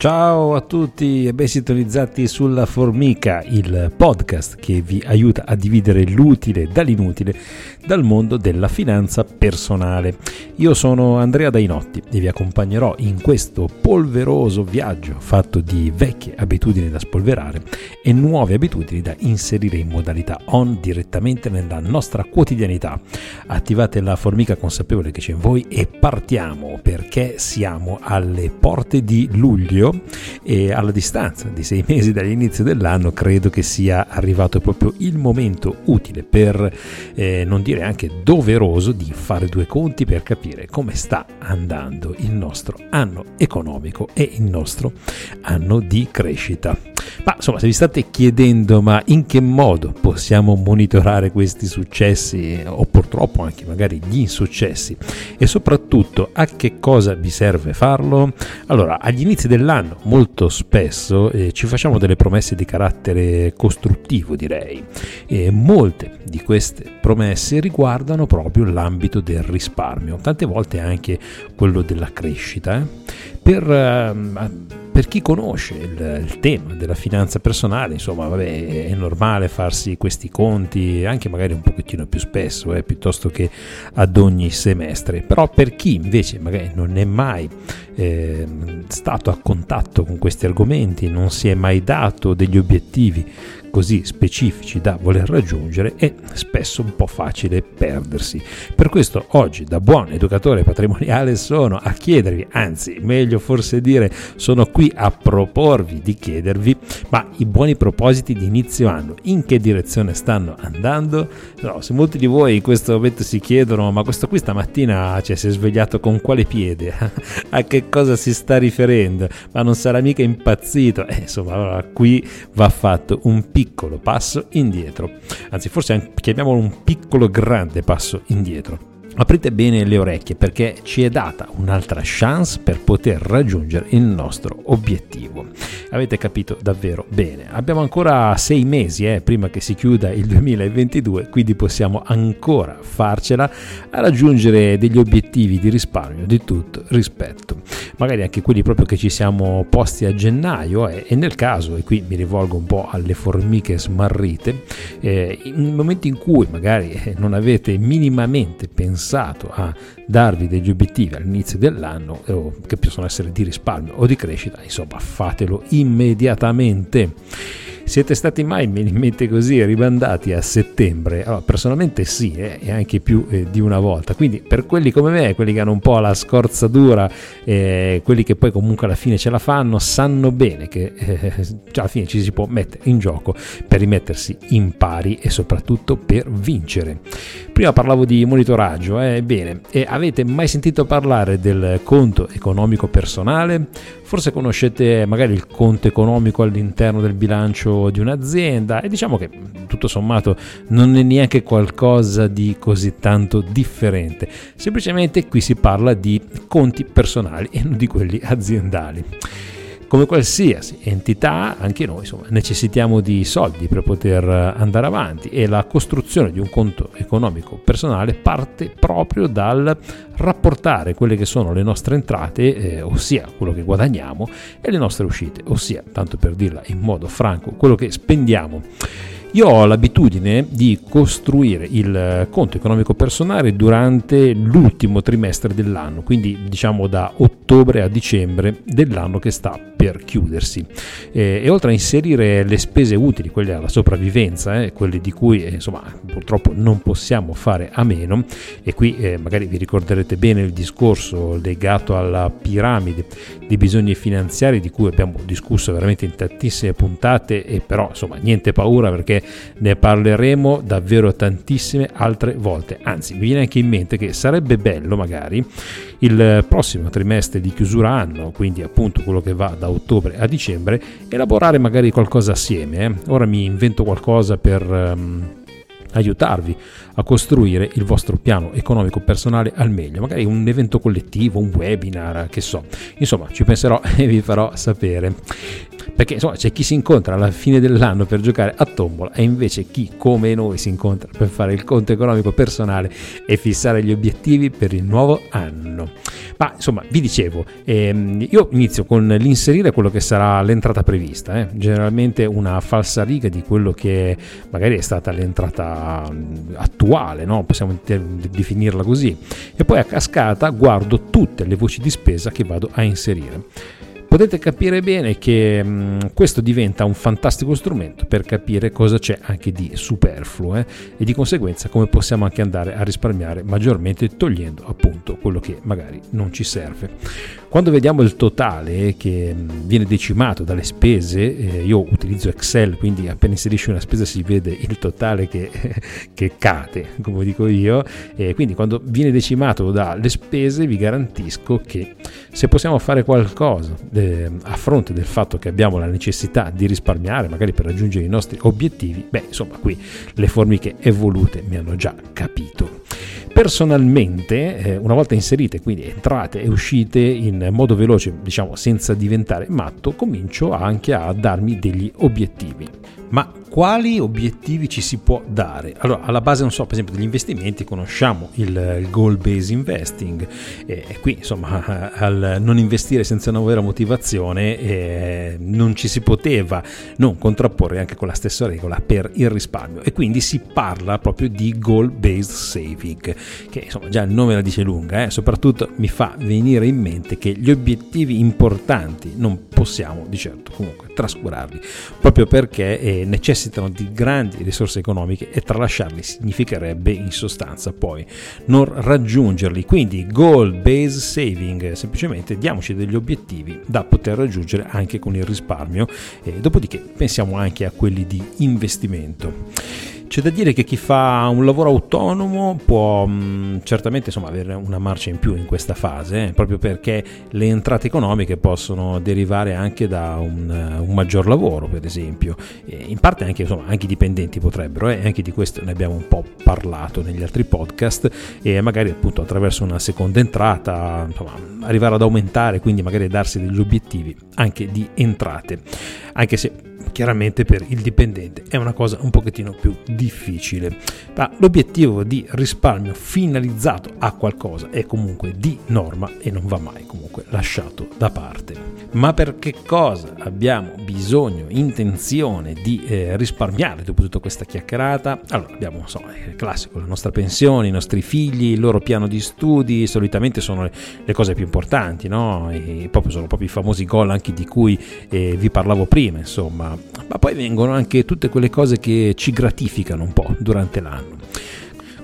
Ciao a tutti e ben sintonizzati sulla Formica, il podcast che vi aiuta a dividere l'utile dall'inutile dal mondo della finanza personale. Io sono Andrea Dainotti e vi accompagnerò in questo polveroso viaggio fatto di vecchie abitudini da spolverare e nuove abitudini da inserire in modalità on direttamente nella nostra quotidianità. Attivate la formica consapevole che c'è in voi e partiamo perché siamo alle porte di luglio e alla distanza di sei mesi dall'inizio dell'anno credo che sia arrivato proprio il momento utile per eh, non dire anche doveroso di fare due conti per capire come sta andando il nostro anno economico e il nostro anno di crescita. Ma insomma, se vi state chiedendo ma in che modo possiamo monitorare questi successi o purtroppo anche magari gli insuccessi e soprattutto a che cosa vi serve farlo? Allora, agli inizi dell'anno molto spesso eh, ci facciamo delle promesse di carattere costruttivo, direi. E molte di queste promesse riguardano proprio l'ambito del risparmio, tante volte anche quello della crescita. Eh? Per eh, per chi conosce il, il, tema della finanza personale, insomma, vabbè, è normale farsi questi conti anche magari un pochettino più spesso, eh, piuttosto che ad ogni semestre. Però per chi invece magari non è mai eh, stato a contatto con questi argomenti, non si è mai dato degli obiettivi così specifici da voler raggiungere è spesso un po' facile perdersi. Per questo oggi da buon educatore patrimoniale sono a chiedervi, anzi meglio forse dire sono qui a proporvi di chiedervi, ma i buoni propositi di inizio anno in che direzione stanno andando? No, se molti di voi in questo momento si chiedono, ma questo qui stamattina cioè, si è svegliato con quale piede? a che cosa si sta riferendo? Ma non sarà mica impazzito? Eh, insomma, allora qui va fatto un piccolo piccolo passo indietro, anzi forse chiamiamolo un piccolo grande passo indietro. Aprite bene le orecchie perché ci è data un'altra chance per poter raggiungere il nostro obiettivo. Avete capito davvero bene. Abbiamo ancora sei mesi eh, prima che si chiuda il 2022, quindi possiamo ancora farcela a raggiungere degli obiettivi di risparmio di tutto rispetto. Magari anche quelli proprio che ci siamo posti a gennaio eh, e nel caso, e qui mi rivolgo un po' alle formiche smarrite, eh, nel momento in cui magari eh, non avete minimamente pensato a darvi degli obiettivi all'inizio dell'anno, eh, che possono essere di risparmio o di crescita, insomma fatelo immediatamente. Siete stati mai in mente così rimandati a settembre? Allora, personalmente sì, eh, e anche più eh, di una volta. Quindi per quelli come me, quelli che hanno un po' la scorza dura, eh, quelli che poi comunque alla fine ce la fanno, sanno bene che eh, alla fine ci si può mettere in gioco per rimettersi in pari e soprattutto per vincere. Prima parlavo di monitoraggio, eh, bene, avete mai sentito parlare del conto economico personale? forse conoscete magari il conto economico all'interno del bilancio di un'azienda e diciamo che tutto sommato non è neanche qualcosa di così tanto differente, semplicemente qui si parla di conti personali e non di quelli aziendali come qualsiasi entità, anche noi insomma, necessitiamo di soldi per poter andare avanti e la costruzione di un conto economico personale parte proprio dal rapportare quelle che sono le nostre entrate, eh, ossia quello che guadagniamo, e le nostre uscite, ossia, tanto per dirla in modo franco, quello che spendiamo. Io ho l'abitudine di costruire il conto economico personale durante l'ultimo trimestre dell'anno, quindi diciamo da ottobre a dicembre dell'anno che sta per chiudersi. Eh, e oltre a inserire le spese utili, quelle alla sopravvivenza, eh, quelle di cui eh, insomma purtroppo non possiamo fare a meno, e qui eh, magari vi ricorderete bene il discorso legato alla piramide di bisogni finanziari di cui abbiamo discusso veramente in tantissime puntate, e però insomma niente paura perché ne parleremo davvero tantissime altre volte. Anzi, mi viene anche in mente che sarebbe bello magari il prossimo trimestre di chiusura anno, quindi appunto quello che va da ottobre a dicembre, elaborare magari qualcosa assieme. Eh? Ora mi invento qualcosa per... Um, aiutarvi a costruire il vostro piano economico personale al meglio, magari un evento collettivo, un webinar, che so. Insomma, ci penserò e vi farò sapere perché insomma c'è chi si incontra alla fine dell'anno per giocare a tombola e invece chi come noi si incontra per fare il conto economico personale e fissare gli obiettivi per il nuovo anno. Ma insomma vi dicevo, ehm, io inizio con l'inserire quello che sarà l'entrata prevista, eh? generalmente una falsa riga di quello che magari è stata l'entrata mm, attuale, no? possiamo definirla così, e poi a cascata guardo tutte le voci di spesa che vado a inserire potete capire bene che mh, mm, questo diventa un fantastico strumento per capire cosa c'è anche di superfluo eh, e di conseguenza come possiamo anche andare a risparmiare maggiormente togliendo appunto quello che magari non ci serve. Quando vediamo il totale che mm, viene decimato dalle spese, eh, io utilizzo Excel, quindi appena inserisci una spesa si vede il totale che, che cade, come dico io, e quindi quando viene decimato dalle spese vi garantisco che se possiamo fare qualcosa eh, a fronte del fatto che abbiamo la necessità di risparmiare, magari per raggiungere i nostri obiettivi, beh, insomma, qui le formiche evolute mi hanno già capito. Personalmente, eh, una volta inserite quindi entrate e uscite in modo veloce, diciamo senza diventare matto, comincio anche a darmi degli obiettivi. Ma quali obiettivi ci si può dare? Allora, alla base, non so, per esempio, degli investimenti conosciamo il, il goal based investing e, e qui, insomma, al non investire senza una vera motivazione eh, non ci si poteva non contrapporre anche con la stessa regola per il risparmio e quindi si parla proprio di goal based saving, che insomma già il nome la dice lunga, eh? soprattutto mi fa venire in mente che gli obiettivi importanti non possiamo di certo comunque trascurarli, proprio perché eh, necessitano di grandi risorse economiche e tralasciarli significherebbe in sostanza poi non raggiungerli. Quindi goal based saving, semplicemente diamoci degli obiettivi da poter raggiungere anche con il risparmio e dopodiché pensiamo anche a quelli di investimento. C'è da dire che chi fa un lavoro autonomo può mh, mm, certamente insomma, avere una marcia in più in questa fase, eh, proprio perché le entrate economiche possono derivare anche da un, uh, un maggior lavoro, per esempio. E in parte anche, insomma, anche i dipendenti potrebbero, eh, anche di questo ne abbiamo un po' parlato negli altri podcast, e magari appunto attraverso una seconda entrata insomma, arrivare ad aumentare, quindi magari darsi degli obiettivi anche di entrate. Anche se chiaramente per il dipendente è una cosa un pochettino più difficile, ma l'obiettivo di risparmio finalizzato a qualcosa è comunque di norma e non va mai comunque lasciato da parte. Ma per che cosa abbiamo bisogno, intenzione di eh, risparmiare dopo tutta questa chiacchierata? Allora abbiamo, so, il classico, la nostra pensione, i nostri figli, il loro piano di studi, solitamente sono le, le cose più importanti, no? E proprio sono proprio i famosi gol anche di cui eh, vi parlavo prima, insomma, ma poi vengono anche tutte quelle cose che ci gratificano un po' durante l'anno.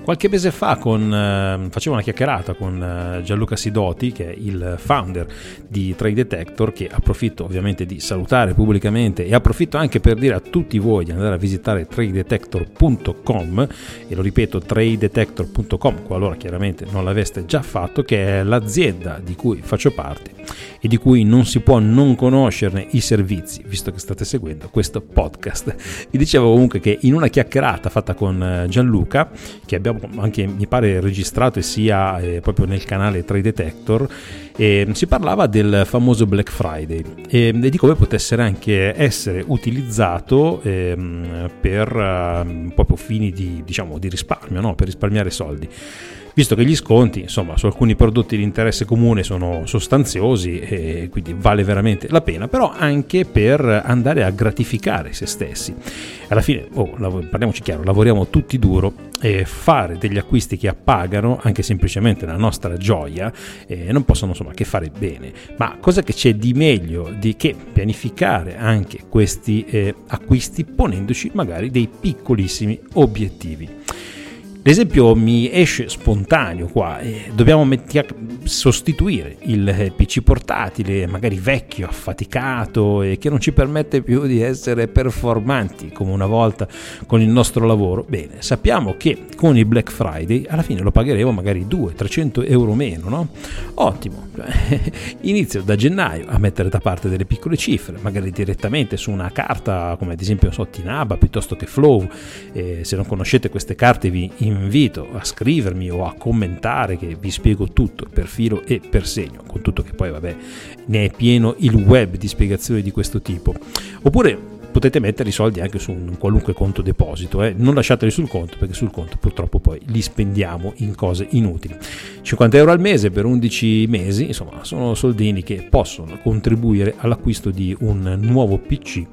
Qualche mese fa con, eh, facevo una chiacchierata con eh, Gianluca Sidoti, che è il founder di Trade Detector, che approfitto ovviamente di salutare pubblicamente e approfitto anche per dire a tutti voi di andare a visitare tradedetector.com e lo ripeto tradedetector.com qualora chiaramente non l'aveste già fatto, che è l'azienda di cui faccio parte e di cui non si può non conoscerne i servizi, visto che state seguendo questo podcast. Vi dicevo comunque che in una chiacchierata fatta con eh, Gianluca, che abbiamo anche mi pare registrato e sia eh, proprio nel canale Trade Detector, eh, si parlava del famoso Black Friday e, e di come potesse anche essere utilizzato ehm, per eh, proprio fini di, diciamo, di risparmio, no? per risparmiare soldi visto che gli sconti insomma, su alcuni prodotti di interesse comune sono sostanziosi e quindi vale veramente la pena, però anche per andare a gratificare se stessi. Alla fine, oh, parliamoci chiaro, lavoriamo tutti duro e fare degli acquisti che appagano anche semplicemente la nostra gioia eh, non possono insomma che fare bene. Ma cosa che c'è di meglio di che pianificare anche questi eh, acquisti ponendoci magari dei piccolissimi obiettivi? L'esempio mi esce spontaneo qua, eh, dobbiamo metti- sostituire il eh, PC portatile, magari vecchio, affaticato e che non ci permette più di essere performanti come una volta con il nostro lavoro. Bene, sappiamo che con il Black Friday alla fine lo pagheremo magari 200-300 euro meno, no? Ottimo, inizio da gennaio a mettere da parte delle piccole cifre, magari direttamente su una carta come ad esempio so, Tinaba piuttosto che Flow. Eh, se non conoscete queste carte vi invito invito a scrivermi o a commentare che vi spiego tutto per filo e per segno, con tutto che poi vabbè ne è pieno il web di spiegazioni di questo tipo. Oppure potete mettere i soldi anche su un qualunque conto deposito, eh. non lasciateli sul conto perché sul conto purtroppo poi li spendiamo in cose inutili. 50 euro al mese per 11 mesi, insomma, sono soldini che possono contribuire all'acquisto di un nuovo PC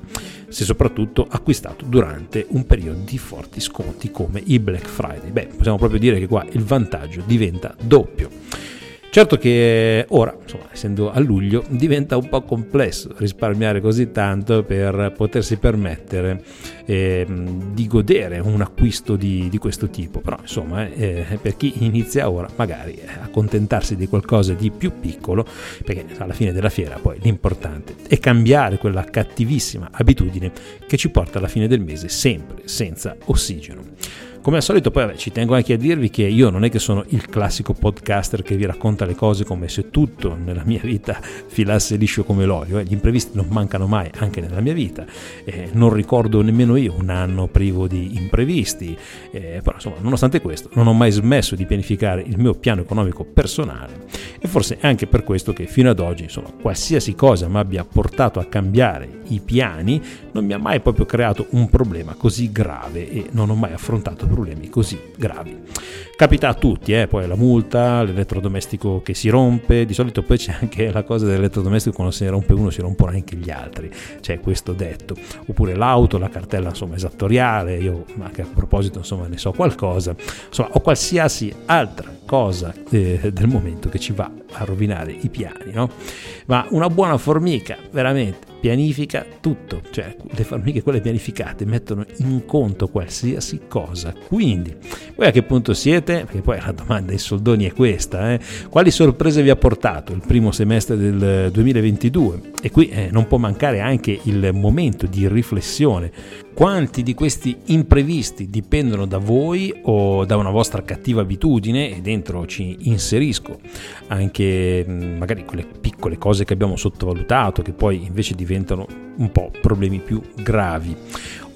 se soprattutto acquistato durante un periodo di forti sconti come i Black Friday. Beh, possiamo proprio dire che qua il vantaggio diventa doppio. Certo che ora, insomma, essendo a luglio, diventa un po' complesso risparmiare così tanto per potersi permettere eh, di godere un acquisto di, di, questo tipo. Però, insomma, eh, eh, per chi inizia ora, magari eh, accontentarsi di qualcosa di più piccolo, perché alla fine della fiera poi l'importante è cambiare quella cattivissima abitudine che ci porta alla fine del mese sempre senza ossigeno. Come al solito poi vabbè, ci tengo anche a dirvi che io non è che sono il classico podcaster che vi racconta le cose come se tutto nella mia vita filasse liscio come l'olio, eh. gli imprevisti non mancano mai anche nella mia vita, eh, non ricordo nemmeno io un anno privo di imprevisti, eh, però insomma nonostante questo non ho mai smesso di pianificare il mio piano economico personale. E forse è anche per questo che fino ad oggi insomma qualsiasi cosa mi abbia portato a cambiare i piani non mi ha mai proprio creato un problema così grave e non ho mai affrontato problemi così gravi. Capita a tutti, eh? poi la multa, l'elettrodomestico che si rompe, di solito poi c'è anche la cosa dell'elettrodomestico quando se ne rompe uno si rompono anche gli altri, c'è questo detto, oppure l'auto, la cartella insomma esattoriale, io anche a proposito insomma ne so qualcosa, insomma o qualsiasi altra cosa eh, del momento che ci va a rovinare i piani, no? Ma una buona formica, veramente, pianifica tutto, cioè le formiche quelle pianificate mettono in conto qualsiasi cosa. Quindi, voi a che punto siete? Perché poi la domanda ai soldoni è questa, eh? quali sorprese vi ha portato il primo semestre del 2022? E qui eh, non può mancare anche il momento di riflessione quanti di questi imprevisti dipendono da voi o da una vostra cattiva abitudine e dentro ci inserisco anche mm, magari quelle piccole cose che abbiamo sottovalutato che poi invece diventano un po' problemi più gravi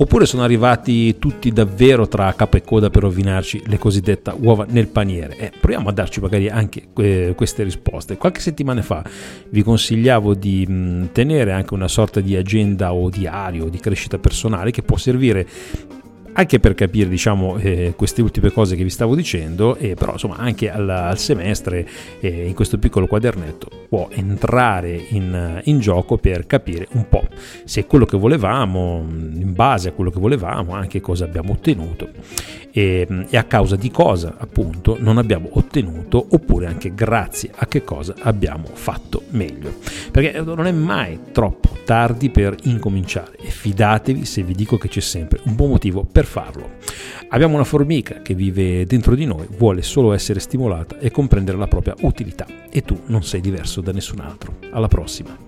oppure sono arrivati tutti davvero tra capo e coda per rovinarci le cosiddette uova nel paniere? Eh, proviamo a darci magari anche eh, queste risposte. Qualche settimana fa vi consigliavo di mm, tenere anche una sorta di agenda o diario di crescita personale che può servire anche per capire diciamo, eh, queste ultime cose che vi stavo dicendo, e però insomma anche al, al semestre eh, in questo piccolo quadernetto può entrare in, in, gioco per capire un po' se quello che volevamo, in base a quello che volevamo, anche cosa abbiamo ottenuto e, e a causa di cosa appunto non abbiamo ottenuto oppure anche grazie a che cosa abbiamo fatto meglio. Perché non è mai troppo tardi per incominciare e fidatevi se vi dico che c'è sempre un buon motivo per per farlo. Abbiamo una formica che vive dentro di noi, vuole solo essere stimolata e comprendere la propria utilità e tu non sei diverso da nessun altro. Alla prossima.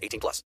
18 plus.